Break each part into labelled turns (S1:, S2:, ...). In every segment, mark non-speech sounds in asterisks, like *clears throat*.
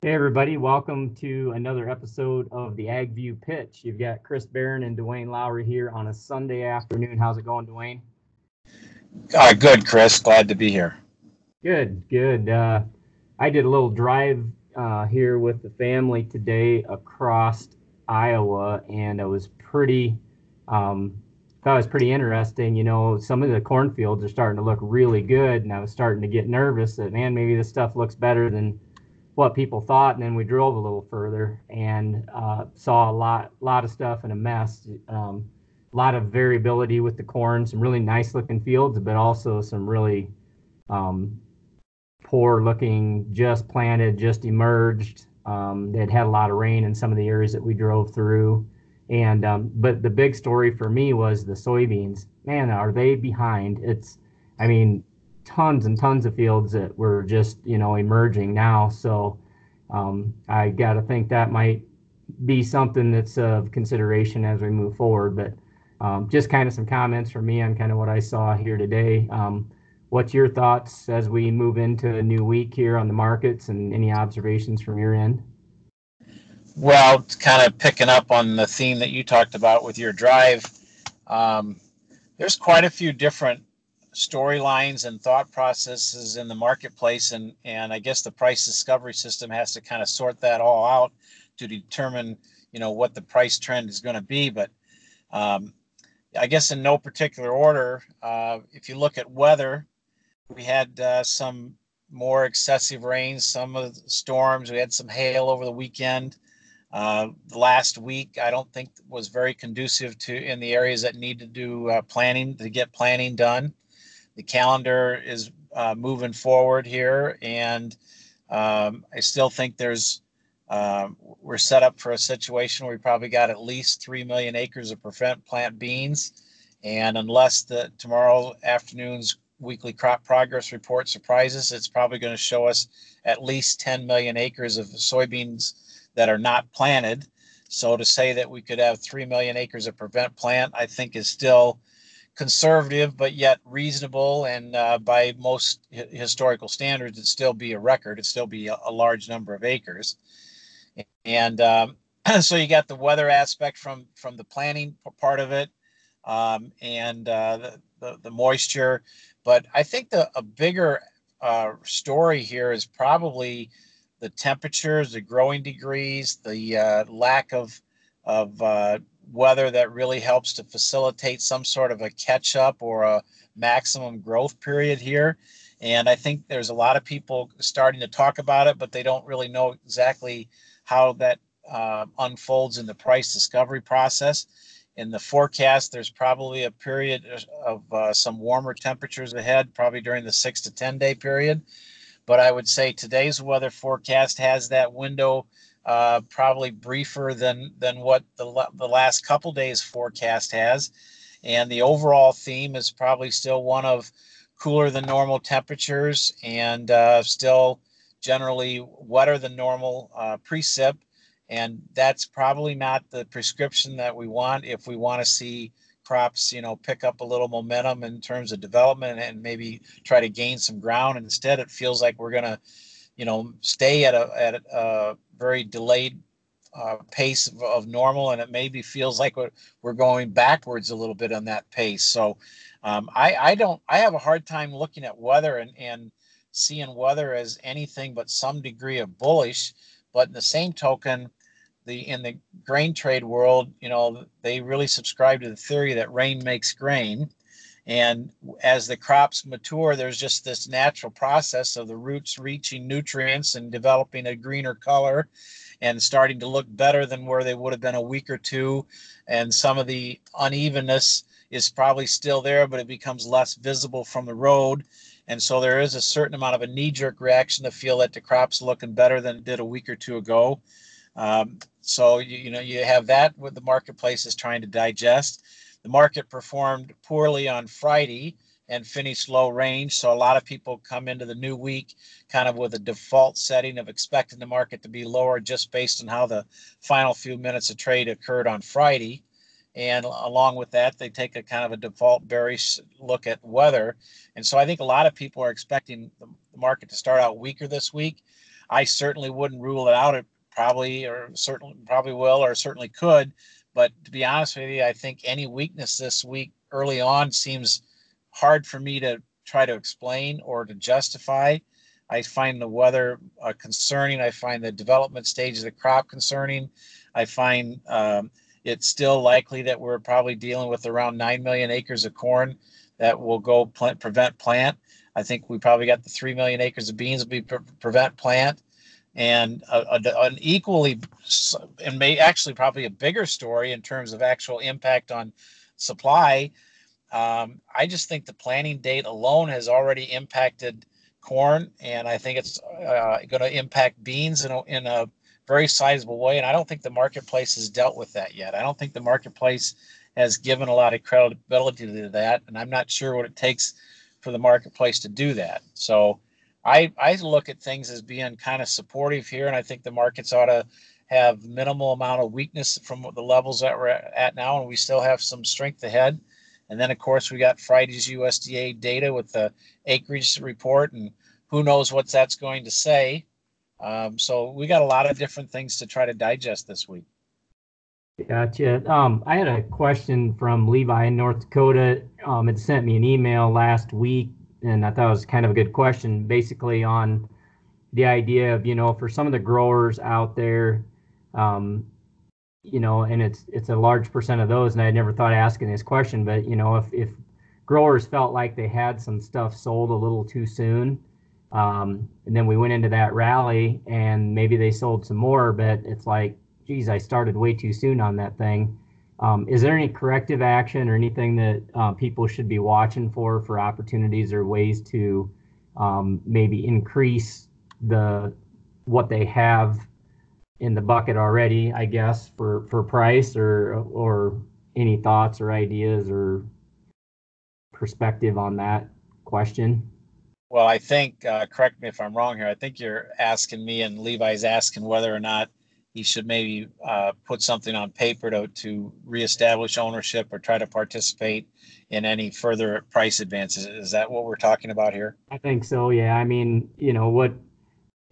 S1: Hey, everybody. Welcome to another episode of the Ag View Pitch. You've got Chris Barron and Duane Lowry here on a Sunday afternoon. How's it going, Duane?
S2: Uh, good, Chris. Glad to be here.
S1: Good, good. Uh, I did a little drive uh, here with the family today across Iowa, and it was pretty, um, thought it was pretty interesting. You know, some of the cornfields are starting to look really good, and I was starting to get nervous that, man, maybe this stuff looks better than what people thought, and then we drove a little further and uh, saw a lot, lot of stuff in a mess. Um, a lot of variability with the corn, some really nice looking fields, but also some really um, poor looking, just planted, just emerged. Um, that had a lot of rain in some of the areas that we drove through. And um, but the big story for me was the soybeans. Man, are they behind? It's, I mean, tons and tons of fields that were just you know emerging now. So um, I got to think that might be something that's of consideration as we move forward. But um, just kind of some comments from me on kind of what I saw here today. Um, what's your thoughts as we move into a new week here on the markets and any observations from your end?
S2: Well, kind of picking up on the theme that you talked about with your drive, um, there's quite a few different storylines and thought processes in the marketplace and and I guess the price discovery system has to kind of sort that all out to determine you know what the price trend is going to be. But um, I guess in no particular order uh, if you look at weather we had uh, some more excessive rains some of the storms we had some hail over the weekend. Uh, last week I don't think was very conducive to in the areas that need to do uh, planning to get planning done the calendar is uh, moving forward here, and um, I still think there's um, we're set up for a situation where we probably got at least three million acres of prevent plant beans, and unless the tomorrow afternoon's weekly crop progress report surprises, it's probably going to show us at least 10 million acres of soybeans that are not planted. So to say that we could have 3 million acres of prevent plant, I think is still conservative but yet reasonable and uh, by most historical standards it'd still be a record it'd still be a, a large number of acres. And um, *clears throat* so you got the weather aspect from from the planning part of it um, and uh, the, the, the, moisture. But i think the a bigger uh, story here is probably the temperatures the growing degrees the uh, lack of of uh, weather that really helps to facilitate some sort of a catch up or a maximum growth period here. And I think there's a lot of people starting to talk about it, but they don't really know exactly how that uh, unfolds in the price discovery process. In the forecast, there's probably a period of uh, some warmer temperatures ahead, probably during the six to 10 day period. But I would say today's weather forecast has that window uh, probably briefer than than what the the last couple days forecast has, and the overall theme is probably still one of cooler than normal temperatures and uh, still generally wetter than normal uh, precip, and that's probably not the prescription that we want if we want to see crops you know pick up a little momentum in terms of development and maybe try to gain some ground. Instead it feels like we're going to you know stay at a at a very delayed uh, pace of, of, normal, and it maybe feels like we're, we're going backwards a little bit on that pace. So um, I, I don't I have a hard time looking at weather and, and seeing weather as anything but some degree of bullish. But in the same token, the in the grain trade world, you know, they really subscribe to the theory that rain makes grain. And as the crops mature, there's just this natural process of the roots reaching nutrients and developing a greener color and starting to look better than where they would have been a week or two. And some of the unevenness is probably still there, but it becomes less visible from the road. And so there is a certain amount of a knee jerk reaction to feel that the crop's looking better than it did a week or two ago. Um, so, you, you know, you have that what the marketplace is trying to digest. The market performed poorly on Friday and finished low range. So a lot of people come into the new week kind of with a default setting of expecting the market to be lower just based on how the final few minutes of trade occurred on Friday. And along with that, they take a kind of a default bearish look at weather. And so I think a lot of people are expecting the market to start out weaker this week. I certainly wouldn't rule it out. It probably or certainly probably will or certainly could. But to be honest with you, I think any weakness this week early on seems hard for me to try to explain or to justify. I find the weather uh, concerning. I find the development stage of the crop concerning. I find um, it's still likely that we're probably dealing with around 9 million acres of corn that will go plant, prevent plant. I think we probably got the 3 million acres of beans will be pre- prevent plant. And a, a, an equally, and may actually probably a bigger story in terms of actual impact on supply. Um, I just think the planting date alone has already impacted corn, and I think it's uh, going to impact beans in a, in a very sizable way. And I don't think the marketplace has dealt with that yet. I don't think the marketplace has given a lot of credibility to that. And I'm not sure what it takes for the marketplace to do that. So I, I look at things as being kind of supportive here. And I think the markets ought to have minimal amount of weakness from the levels that we're at now. And we still have some strength ahead. And then, of course, we got Friday's USDA data with the acreage report, and who knows what that's going to say. Um, so we got a lot of different things to try to digest this week.
S1: Gotcha. Um, I had a question from Levi in North Dakota. Um, it sent me an email last week, and I thought it was kind of a good question, basically on the idea of you know for some of the growers out there, um, you know, and it's it's a large percent of those, and I never thought of asking this question, but you know, if if growers felt like they had some stuff sold a little too soon, um, and then we went into that rally and maybe they sold some more, but it's like, geez, I started way too soon on that thing. Um, is there any corrective action or anything that uh, people should be watching for for opportunities or ways to um, maybe increase the what they have in the bucket already, I guess, for for price or or any thoughts or ideas or perspective on that question?
S2: Well, I think, uh, correct me if I'm wrong here. I think you're asking me, and Levi's asking whether or not he should maybe uh, put something on paper to, to reestablish ownership or try to participate in any further price advances. Is that what we're talking about here?
S1: I think so. Yeah. I mean, you know what,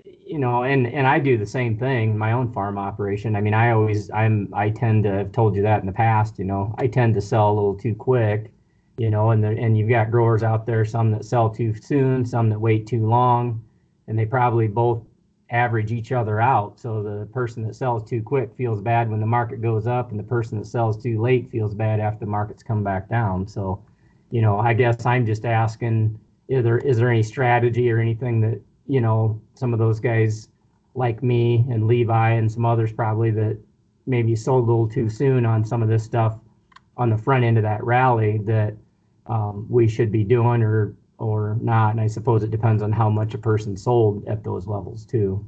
S1: you know, and and I do the same thing. My own farm operation. I mean, I always I'm I tend to have told you that in the past. You know, I tend to sell a little too quick you know, and the, and you've got growers out there, some that sell too soon, some that wait too long, and they probably both average each other out. So the person that sells too quick feels bad when the market goes up, and the person that sells too late feels bad after the markets come back down. So, you know, I guess I'm just asking, is there is there any strategy or anything that you know some of those guys like me and Levi and some others probably that maybe sold a little too soon on some of this stuff on the front end of that rally that um, we should be doing or or not. And I suppose it depends on how much a person sold at those levels too.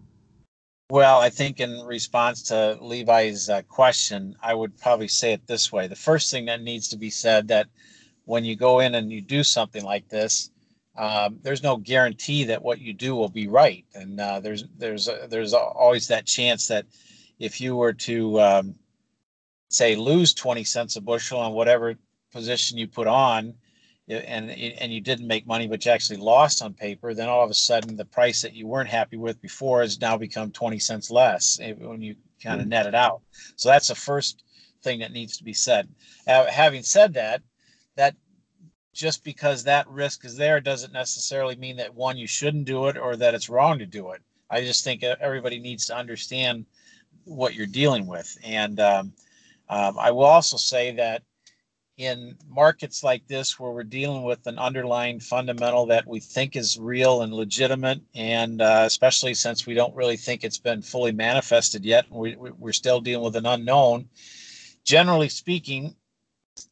S2: Well, I think in response to Levi's uh, question, I would probably say it this way: the first thing that needs to be said that when you go in and you do something like this, um, there's no guarantee that what you do will be right, and uh, there's there's uh, there's always that chance that if you were to um, say lose 20 cents a bushel on whatever position you put on, and and you didn't make money but you actually lost on paper then all of a sudden the price that you weren't happy with before has now become 20 cents less eh, when you kind of mm-hmm. net it out. So that's the first thing that needs to be said. Having said that that just because that risk is there doesn't necessarily mean that one you shouldn't do it or that it's wrong to do it. I just think everybody needs to understand what you're dealing with. And um, um, i will also say that in markets like this where we're dealing with an underlying fundamental that we think is real and legitimate and uh, especially since we don't really think it's been fully manifested yet we, we're still dealing with an unknown. Generally speaking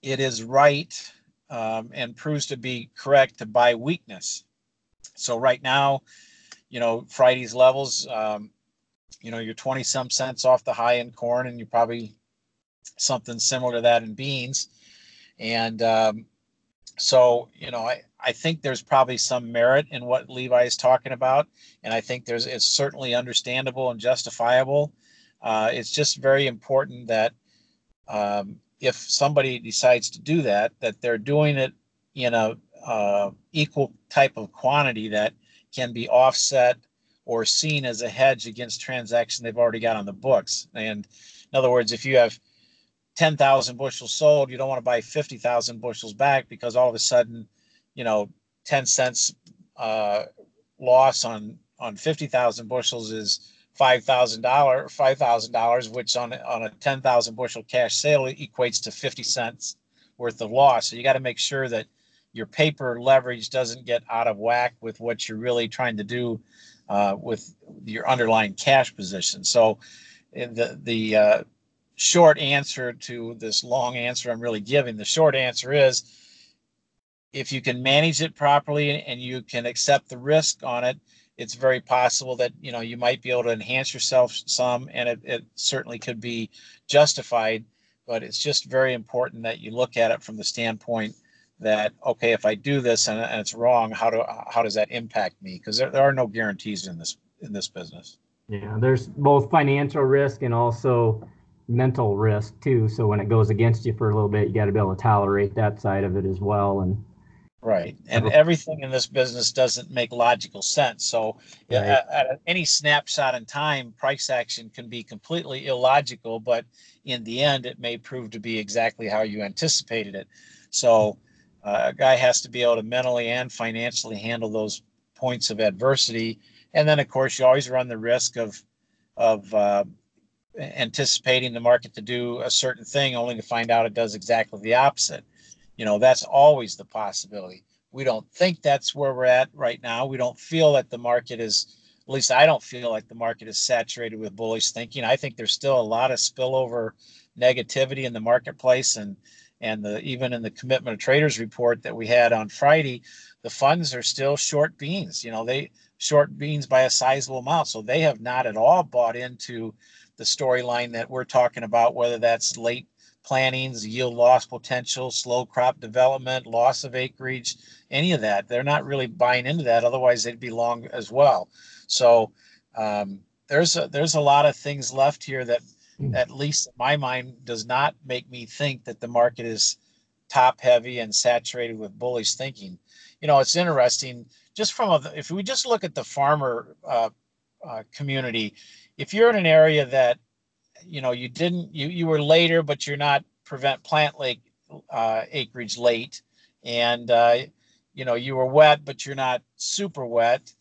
S2: it is right um, and proves to be correct to buy weakness. So right now you know friday's levels um, you know you're 20 some cents off the high in corn and you're probably something similar to that in beans and um, so, you know, I, I think there's probably some merit in what Levi is talking about. And I think there's it's certainly understandable and justifiable. Uh, it's just very important that um, if somebody decides to do that, that they're doing it in a uh, equal type of quantity that can be offset or seen as a hedge against transaction they've already got on the books. And in other words, if you have 10,000 bushels sold, you don't want to buy 50,000 bushels back because all of a sudden, you know, 10 cents uh, loss on on 50,000 bushels is $5,000, $5,000, which on, on a 10,000 bushel cash sale equates to 50 cents worth of loss. So you got to make sure that your paper leverage doesn't get out of whack with what you're really trying to do uh, with your underlying cash position. So the the uh, short answer to this long answer I'm really giving, the short answer is if you can manage it properly and you can accept the risk on it, it's very possible that you know you might be able to enhance yourself some, and it, it certainly could be justified. But it's just very important that you look at it from the standpoint that okay, if I do this and, and it's wrong, how do how does that impact me? Because there, there are no guarantees in this in this business.
S1: Yeah, there's both financial risk and also mental risk too. So when it goes against you for a little bit, you got to be able to tolerate that side of it as well. And
S2: right, and everything in this business doesn't make logical sense. So right. at, at any snapshot in time, price action can be completely illogical, but in the end, it may prove to be exactly how you anticipated it. So uh, a guy has to be able to mentally and financially handle those points of adversity. And then, of course, you always run the risk of of uh, anticipating the market to do a certain thing, only to find out it does exactly the opposite. You know, that's always the possibility. We don't think that's where we're at right now. We don't feel that the market is, at least I don't feel like the market is saturated with bullish thinking. I think there's still a lot of spillover negativity in the marketplace and and the even in the commitment of traders report that we had on Friday, the funds are still short beans. You know, they short beans by a sizable amount. So they have not at all bought into the storyline that we're talking about, whether that's late plantings, yield loss potential, slow crop development, loss of acreage, any of that. They're not really buying into that. Otherwise, they'd be long as well. So um, there's a, there's a lot of things left here that Hmm. at least in my mind, does not make me think that the market is top heavy and saturated with bullish thinking. You know, it's interesting just from a, if we just look at the farmer uh, uh, community, if you're in an area that, you know, you didn't, you, you were later, but you're not prevent plant lake uh, acreage late and, uh, you know, you were wet, but you're not super wet.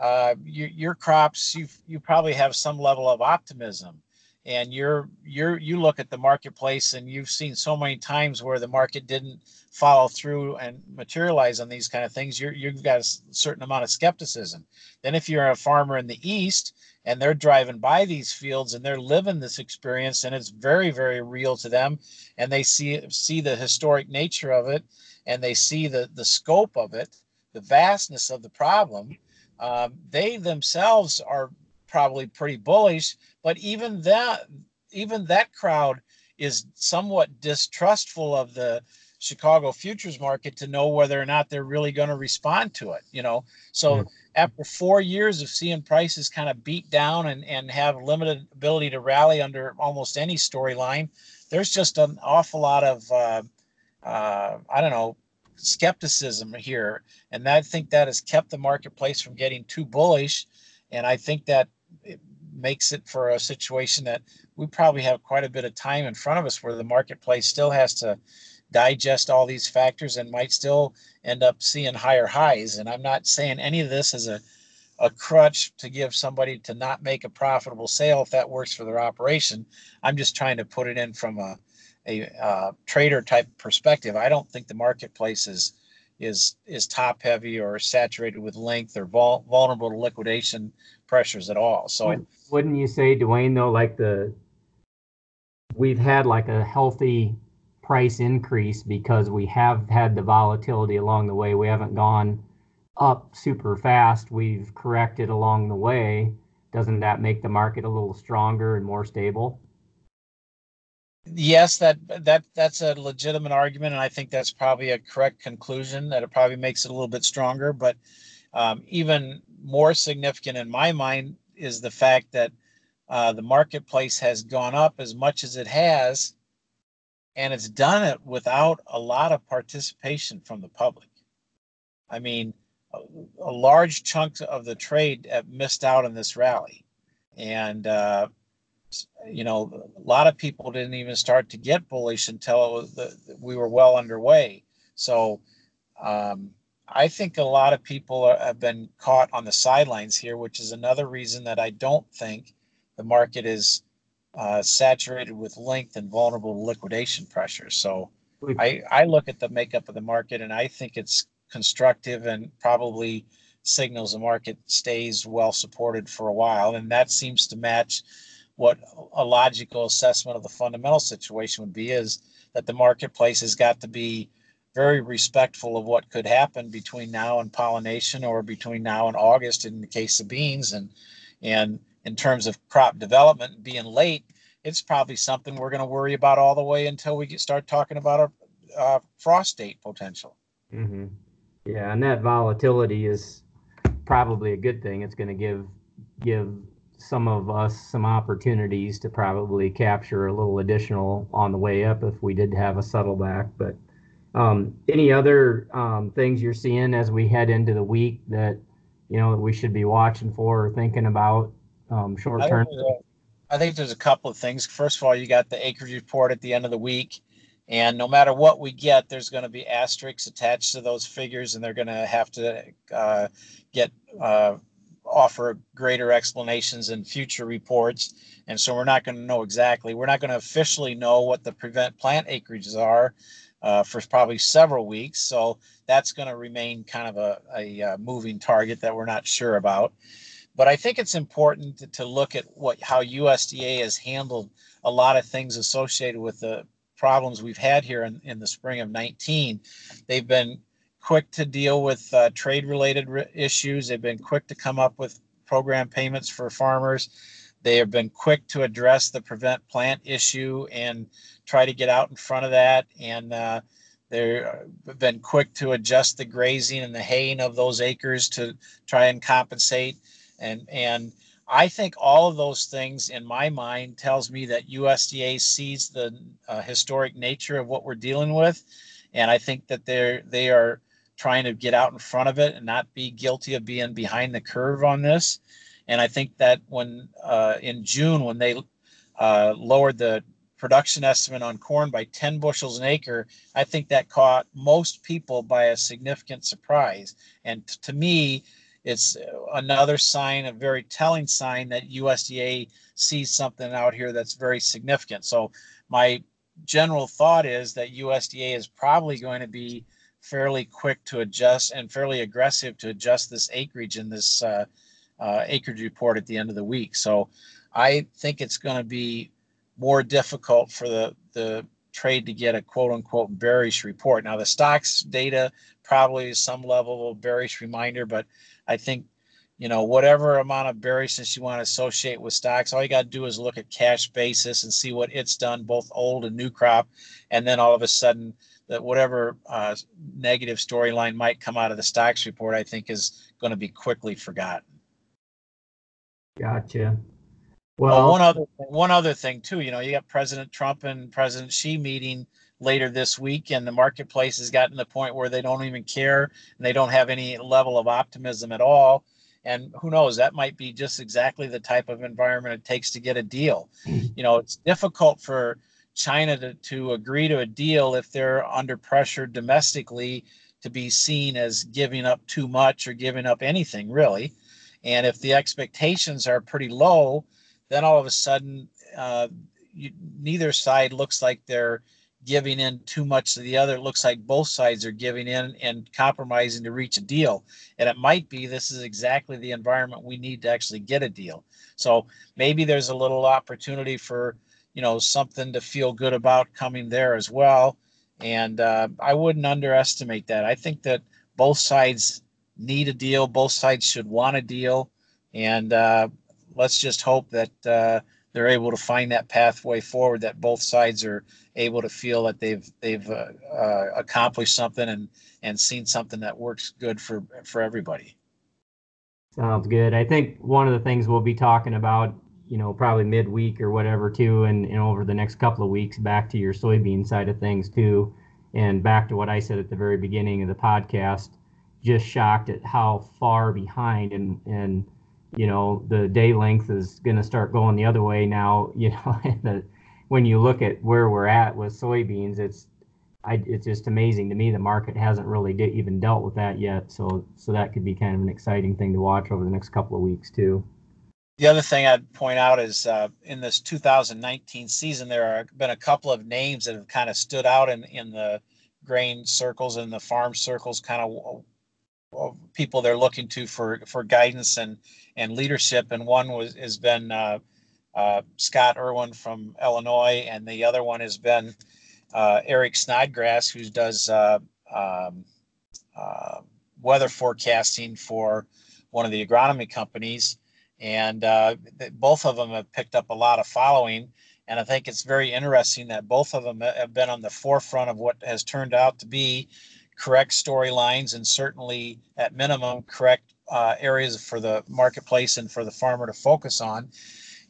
S2: Uh, you, your crops, you you probably have some level of optimism and you're you're you look at the marketplace and you've seen so many times where the market didn't follow through and materialize on these kind of things you're, you've got a certain amount of skepticism. Then if you're a farmer in the east and they're driving by these fields and they're living this experience and it's very very real to them and they see see the historic nature of it and they see the the scope of it the vastness of the problem um, they themselves are probably pretty bullish, but even that even that crowd is somewhat distrustful of the Chicago futures market to know whether or not they're really going to respond to it, you know. So yeah. after 4 years of seeing prices kind of beat down and and have limited ability to rally under almost any storyline, there's just an awful lot of uh, uh, I don't know skepticism here, and I think that has kept the marketplace from getting too bullish. And I think that makes it for a situation that we probably have quite a bit of time in front of us where the marketplace still has to digest all these factors and might still end up seeing higher highs. And I'm not saying any of this is a, a crutch to give somebody to not make a profitable sale if that works for their operation. I'm just trying to put it in from a, a uh, trader type perspective. I don't think the marketplace is is is top heavy or saturated with length or vul- vulnerable to liquidation pressures at all. So
S1: wouldn't you say, Duane, though, like the we've had like a healthy price increase because we have had the volatility along the way. We haven't gone up super fast. We've corrected along the way. Doesn't that make the market a little stronger and more stable?
S2: Yes, that that that's a legitimate argument, and I think that's probably a correct conclusion. That it probably makes it a little bit stronger. But um, even more significant in my mind is the fact that uh, the marketplace has gone up as much as it has, and it's done it without a lot of participation from the public. I mean, a, a large chunk of the trade missed out on this rally, and uh, you know a lot of people didn't even start to get bullish until the, we were well underway. So um, I think a lot of people are, have been caught on the sidelines here, which is another reason that I don't think the market is uh, saturated with length and vulnerable to liquidation pressure. So I, I look at the makeup of the market and I think it's constructive and probably signals the market stays well supported for a while. And that seems to match what a logical assessment of the fundamental situation would be is that the marketplace has got to be very respectful of what could happen between now and pollination or between now and August in the case of beans. And and in terms of crop development being late it's probably something we're going to worry about all the way until we get, start talking about our uh, frost date potential.
S1: Mm-hmm. yeah and that volatility is probably a good thing. It's going to give give some of us some opportunities to probably capture a little additional on the way up if we did have a settle back but um, any other um, things you're seeing as we head into the week that you know we should be watching for or thinking about um, short term?
S2: I, I think there's a couple of things. First of all, you got the acreage report at the end of the week, and no matter what we get, there's going to be asterisks attached to those figures, and they're going to have to uh, get uh, offer greater explanations in future reports. And so we're not going to know exactly. We're not going to officially know what the prevent plant acreages are uh, for probably several weeks. So that's going to remain kind of a, a, a, uh, moving target that we're not sure about. But I think it's important to, to look at what how USDA has handled a lot of things associated with the problems we've had here in, in the spring of 19. They've been quick to deal with uh, trade related re- issues. They've been quick to come up with program payments for farmers. They have been quick to address the prevent plant issue and try to get out in front of that. And uh, they've been quick to adjust the grazing and the haying of those acres to try and compensate. And and I think all of those things, in my mind, tells me that USDA sees the uh, historic nature of what we're dealing with, and I think that they're they are trying to get out in front of it and not be guilty of being behind the curve on this. And I think that when uh, in June, when they uh, lowered the production estimate on corn by 10 bushels an acre, I think that caught most people by a significant surprise. And t- to me, it's another sign, a very telling sign that USDA sees something out here that's very significant. So, my general thought is that USDA is probably going to be fairly quick to adjust and fairly aggressive to adjust this acreage in this uh, uh, acreage report at the end of the week. So I think it's going to be more difficult for the, the trade to get a quote unquote bearish report. Now, the stocks data probably is some level of bearish reminder, but I think you know whatever amount of bearishness you want to associate with stocks all you got to do is look at cash basis and see what it's done both old and new crop and then all of a sudden that whatever uh, negative storyline might come out of the stocks report i think is going to be quickly forgotten
S1: Gotcha.
S2: Well, well, one other one other thing too. You know, you got President Trump and President Xi meeting later this week, and the marketplace has gotten to the point where they don't even care and they don't have any level of optimism at all. And who knows, that might be just exactly the type of environment it takes to get a deal. You know, it's difficult for China to, to agree to a deal if they're under pressure domestically to be seen as giving up too much or giving up anything really. And if the expectations are pretty low, then all of a sudden, uh, you, neither side looks like they're giving in too much to the other. It looks like both sides are giving in and compromising to reach a deal. And it might be this is exactly the environment we need to actually get a deal. So maybe there's a little opportunity for, you know, something to feel good about coming there as well. And uh, I wouldn't underestimate that. I think that both sides need a deal. Both sides should want a deal, and uh, let's just hope that uh, they're able to find that pathway forward. That both sides are able to feel that they've they've uh, uh accomplished something and and seen something that works good for for everybody.
S1: Sounds good. I think one of the things we'll be talking about, you know, probably midweek or whatever too, and, and over the next couple of weeks, back to your soybean side of things too, and back to what I said at the very beginning of the podcast just shocked at how far behind and and you know the day length is going to start going the other way now. *laughs* You know, the, when you look at where we're at with soybeans, it's I, it's just amazing to me the market hasn't really de- even dealt with that yet. So so that could be kind of an exciting thing to watch over the next couple of weeks too.
S2: The other thing I'd point out is uh, in this 2019 season, there have been a couple of names that have kind of stood out in, in the grain circles and the farm circles, kind of people they're looking to for for guidance and and leadership. And one was has been uh, uh, Scott Irwin from Illinois, and the other one has been uh, Eric Snodgrass, who does uh, um, uh, weather forecasting for one of the agronomy companies. And uh, both of them have picked up a lot of following. And I think it's very interesting that both of them have been on the forefront of what has turned out to be correct storylines and certainly at minimum correct uh, areas for the marketplace and for the farmer to focus on.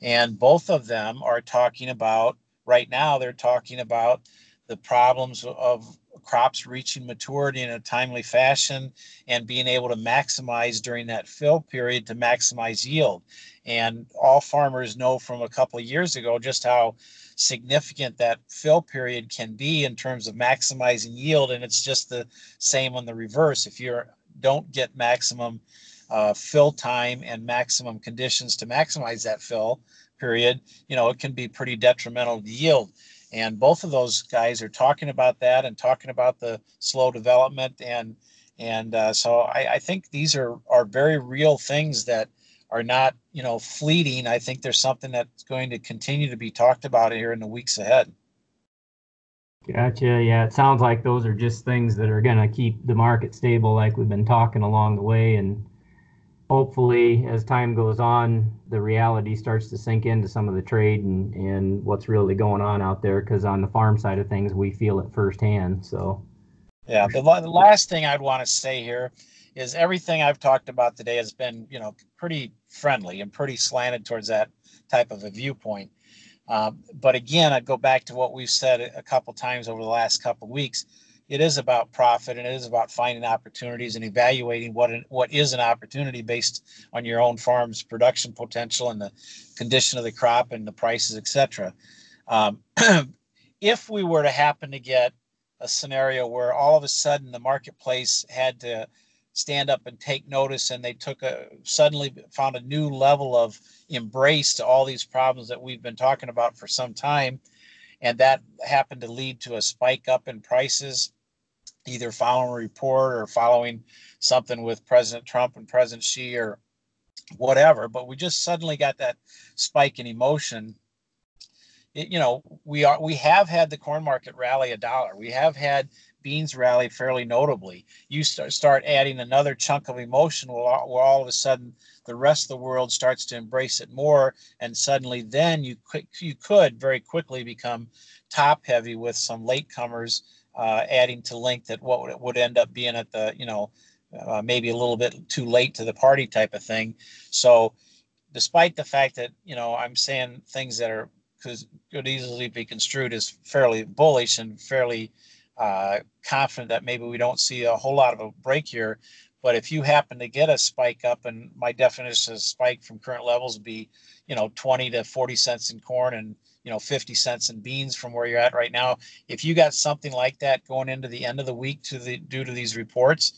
S2: And both of them are talking about right now, they're talking about the problems of crops reaching maturity in a timely fashion and being able to maximize during that fill period to maximize yield. And all farmers know from a couple of years ago just how significant that fill period can be in terms of maximizing yield. And it's just the same on the reverse. If you don't get maximum uh, fill time and maximum conditions to maximize that fill period, you know, it can be pretty detrimental to yield. And both of those guys are talking about that and talking about the slow development. And and uh, so I, I think these are are very real things that are not you know fleeting i think there's something that's going to continue to be talked about here in the weeks ahead.
S1: Gotcha. Yeah it sounds like those are just things that are going to keep the market stable like we've been talking along the way. And hopefully as time goes on the reality starts to sink into some of the trade and and what's really going on out there because on the farm side of things we feel it firsthand so.
S2: Yeah the, the last thing i'd want to say here is everything I've talked about today has been, you know, pretty friendly and pretty slanted towards that type of a viewpoint. Um, but again, I'd go back to what we've said a couple times over the last couple weeks. It is about profit and it is about finding opportunities and evaluating what an, what is an opportunity based on your own farm's production potential and the condition of the crop and the prices, etc. Um, *clears throat* if we were to happen to get a scenario where all of a sudden the marketplace had to stand up and take notice and they took a suddenly found a new level of embrace to all these problems that we've been talking about for some time. And that happened to lead to a spike up in prices either following a report or following something with president trump and president xi or whatever. But we just suddenly got that spike in emotion. It, you know we are we have had the corn market rally a dollar. We have had beans rally fairly notably. You start, start adding another chunk of emotion where, all of a sudden the rest of the world starts to embrace it more, and suddenly then you you could very quickly become top heavy with some latecomers uh, adding to length that what would, would end up being at the you know uh, maybe a little bit too late to the party type of thing. So despite the fact that you know I'm saying things that are could easily be construed as fairly bullish and fairly uh, confident that maybe we don't see a whole lot of a break here. But if you happen to get a spike up, and my definition of spike from current levels would be, you know, 20 to 40 cents in corn and, you know, 50 cents in beans from where you're at right now. If you got something like that going into the end of the week to the due to these reports,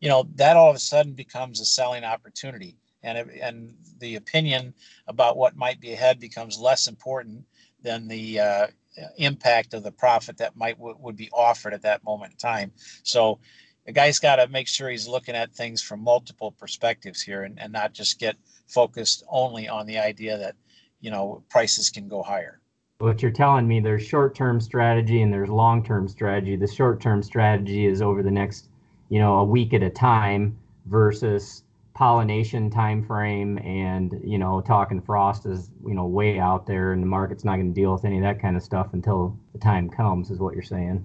S2: you know, that all of a sudden becomes a selling opportunity. And, and the opinion about what might be ahead becomes less important than the uh, impact of the profit that might w- would be offered at that moment in time. So the guy's got to make sure he's looking at things from multiple perspectives here and, and not just get focused only on the idea that you know prices can go higher
S1: what you're telling me there's short-term strategy and there's long-term strategy the short-term strategy is over the next you know a week at a time versus pollination time frame and you know talking frost is you know way out there and the market's not going to deal with any of that kind of stuff until the time comes is what you're saying.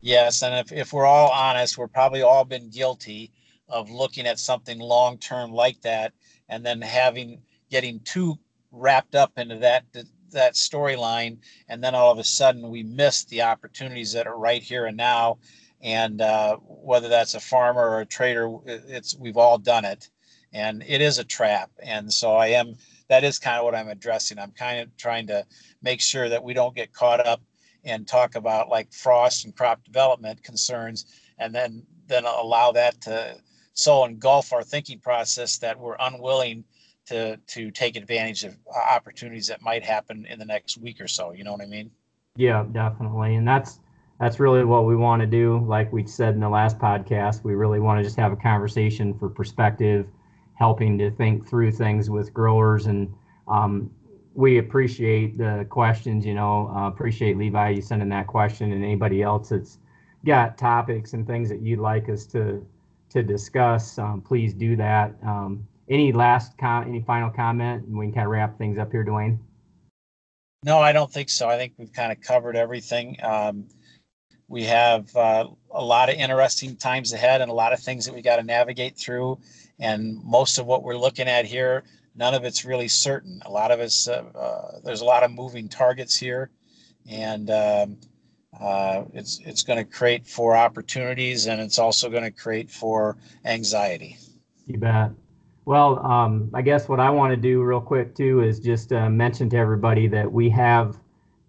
S2: Yes and if, if we're all honest we're probably all been guilty of looking at something long term like that and then having getting too wrapped up into that that storyline and then all of a sudden we miss the opportunities that are right here and now. And uh, whether that's a farmer or a trader, it's we've all done it, and it is a trap. And so I am that is kind of what I'm addressing. I'm kind of trying to make sure that we don't get caught up and talk about like frost and crop development concerns, and then then allow that to so engulf our thinking process that we're unwilling to to take advantage of uh, opportunities that might happen in the next week or so. You know what I mean?
S1: Yeah, definitely. And that's that's really what we want to do. Like we said in the last podcast, we really want to just have a conversation for perspective, helping to think through things with growers. And um, we appreciate the questions. You know, uh, appreciate Levi you sending that question, and anybody else that's got topics and things that you'd like us to to discuss. Um, please do that. Um, any last com- any final comment? And we can kind of wrap things up here, Duane.
S2: No, I don't think so. I think we've kind of covered everything. Um, we have uh, a lot of interesting times ahead and a lot of things that we got to navigate through. And most of what we're looking at here, none of it's really certain. A lot of it's, uh, uh, there's a lot of moving targets here. And um, uh, it's, it's going to create for opportunities and it's also going to create for anxiety.
S1: You bet. Well, um, I guess what I want to do real quick too is just uh, mention to everybody that we have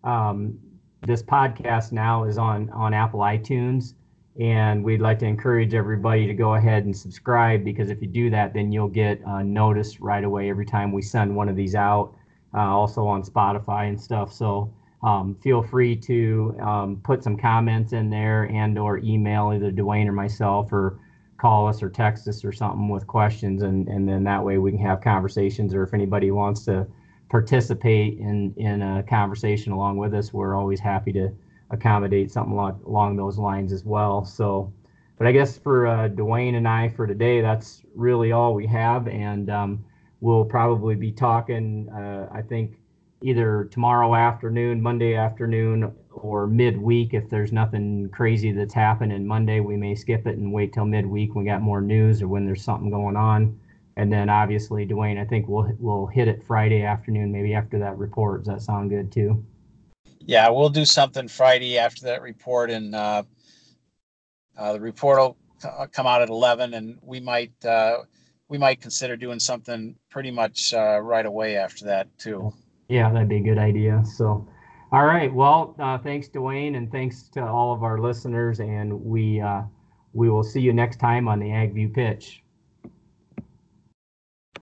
S1: um, this podcast now is on on Apple iTunes, and we'd like to encourage everybody to go ahead and subscribe because if you do that, then you'll get uh, notice right away every time we send one of these out. Uh, also on Spotify and stuff. So um, feel free to um, put some comments in there and or email either Duane or myself or call us or text us or something with questions and, and then that way we can have conversations or if anybody wants to participate in in a conversation along with us, we're always happy to accommodate something along, along those lines as well. So, but I guess for uh, Duane and I for today, that's really all we have, and um, we'll probably be talking. Uh, I think either tomorrow afternoon, Monday afternoon, or midweek if there's nothing crazy that's happening Monday. We may skip it and wait till midweek when we got more news or when there's something going on. And then obviously, Duane, I think we'll we'll hit it Friday afternoon, maybe after that report. Does that sound good too?
S2: Yeah, we'll do something Friday after that report, and uh, uh, the report will uh, come out at eleven, and we might uh, we might consider doing something pretty much uh, right away after that too.
S1: Yeah, that'd be a good idea. So, all right. Well, uh, thanks, Duane, and thanks to all of our listeners, and we we will see you next time on the AgView Pitch.